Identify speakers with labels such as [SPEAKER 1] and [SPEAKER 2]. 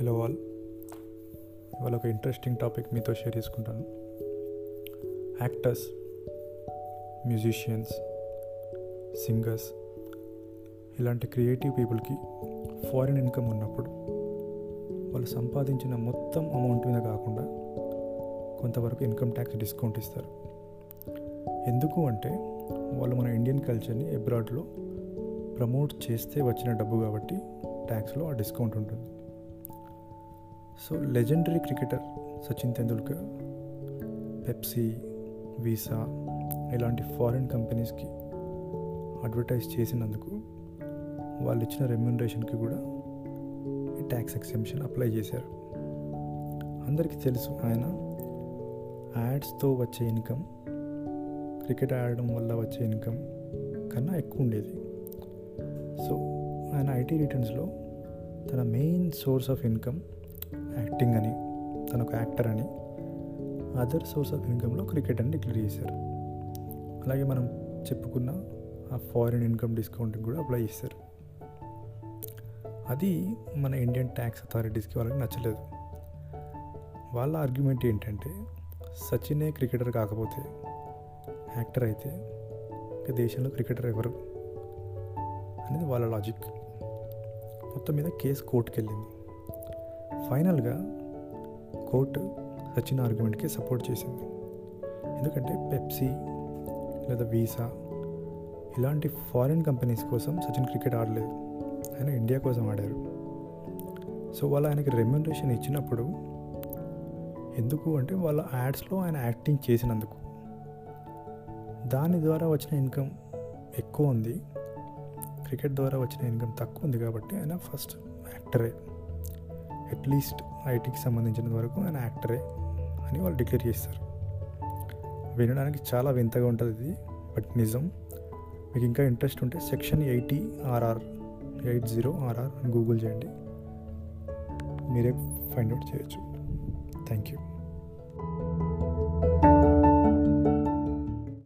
[SPEAKER 1] Hello all ఇవాళ ఒక interesting topic మీతో షేర్ చేసుకుంటాను. యాక్టర్స్ మ్యూజిషియన్స్ సింగర్స్ ఇలాంటి క్రియేటివ్ పీపుల్కి ఫారిన్ ఇన్కమ్ ఉన్నప్పుడు వాళ్ళు సంపాదించిన మొత్తం అమౌంట్ మీద కాకుండా కొంతవరకు ఇన్కమ్ ట్యాక్స్ డిస్కౌంట్ ఇస్తారు. ఎందుకు అంటే వాళ్ళు మన ఇండియన్ కల్చర్ని అబ్రాడ్లో ప్రమోట్ చేస్తే వచ్చిన డబ్బు కాబట్టి ట్యాక్స్లో ఆ డిస్కౌంట్ ఉంటుంది. So legendary cricketer Sachin Tendulkar Pepsi Visa ఇలాంటి ఫారిన్ కంపెనీస్కి అడ్వర్టైజ్ చేసినందుకు వాళ్ళు ఇచ్చిన రెమ్యునరేషన్కి కూడా ఈ ట్యాక్స్ ఎక్సెంప్షన్ అప్లై చేశారు. అందరికీ తెలుసు ఆయన యాడ్స్తో వచ్చే ఇన్కమ్ క్రికెట్ ఆడడం వల్ల వచ్చే ఇన్కమ్ కన్నా ఎక్కువ ఉండేది. సో ఆయన ఐటీ రిటర్న్స్లో తన main source of income acting అని తన ఒక యాక్టర్ అని అదర్ సోర్స్ ఆఫ్ ఇన్కమ్లో క్రికెట్ అని డిక్లేర్ చేశారు. అలాగే మనం చెప్పుకున్న ఆ ఫారిన్ ఇన్కమ్ డిస్కౌంట్కి కూడా అప్లై చేశారు. అది మన ఇండియన్ ట్యాక్స్ అథారిటీస్కి వాళ్ళకి నచ్చలేదు. వాళ్ళ ఆర్గ్యుమెంట్ ఏంటంటే సచినే క్రికెటర్ కాకపోతే యాక్టర్ అయితే ఇక దేశంలో క్రికెటర్ ఎవరు? అనేది వాళ్ళ లాజిక్. మొత్తం మీద కేసు కోర్టుకి వెళ్ళింది ఫైనల్గా కోర్టు సచిన్ ఆర్గ్యుమెంట్కి సపోర్ట్ చేసింది. ఎందుకంటే పెప్సీ లేదా వీసా ఇలాంటి ఫారిన్ కంపెనీస్ కోసం సచిన్ క్రికెట్ ఆడలేదు. ఆయన ఇండియా కోసం ఆడారు. సో వాళ్ళు ఆయనకి రెమ్యునరేషన్ ఇచ్చినప్పుడు ఎందుకు అంటే వాళ్ళ యాడ్స్లో ఆయన యాక్టింగ్ చేసినందుకు. దాని ద్వారా వచ్చిన ఇన్కమ్ ఎక్కువ ఉంది. క్రికెట్ ద్వారా వచ్చిన ఇన్కమ్ తక్కువ ఉంది కాబట్టి ఆయన ఫస్ట్ యాక్టరే. అట్లీస్ట్ ఐటీకి సంబంధించిన వరకు ఆయన యాక్టరే అని వాళ్ళు డిక్లేర్ చేస్తారు. వినడానికి చాలా వింతగా ఉంటుంది ఇది బట్ నిజం. మీకు ఇంకా ఇంట్రెస్ట్ ఉంటే section eighty RR eight zero RR అని గూగుల్ చేయండి. మీరే ఫైండ్ అవుట్ చేయొచ్చు. Thank you.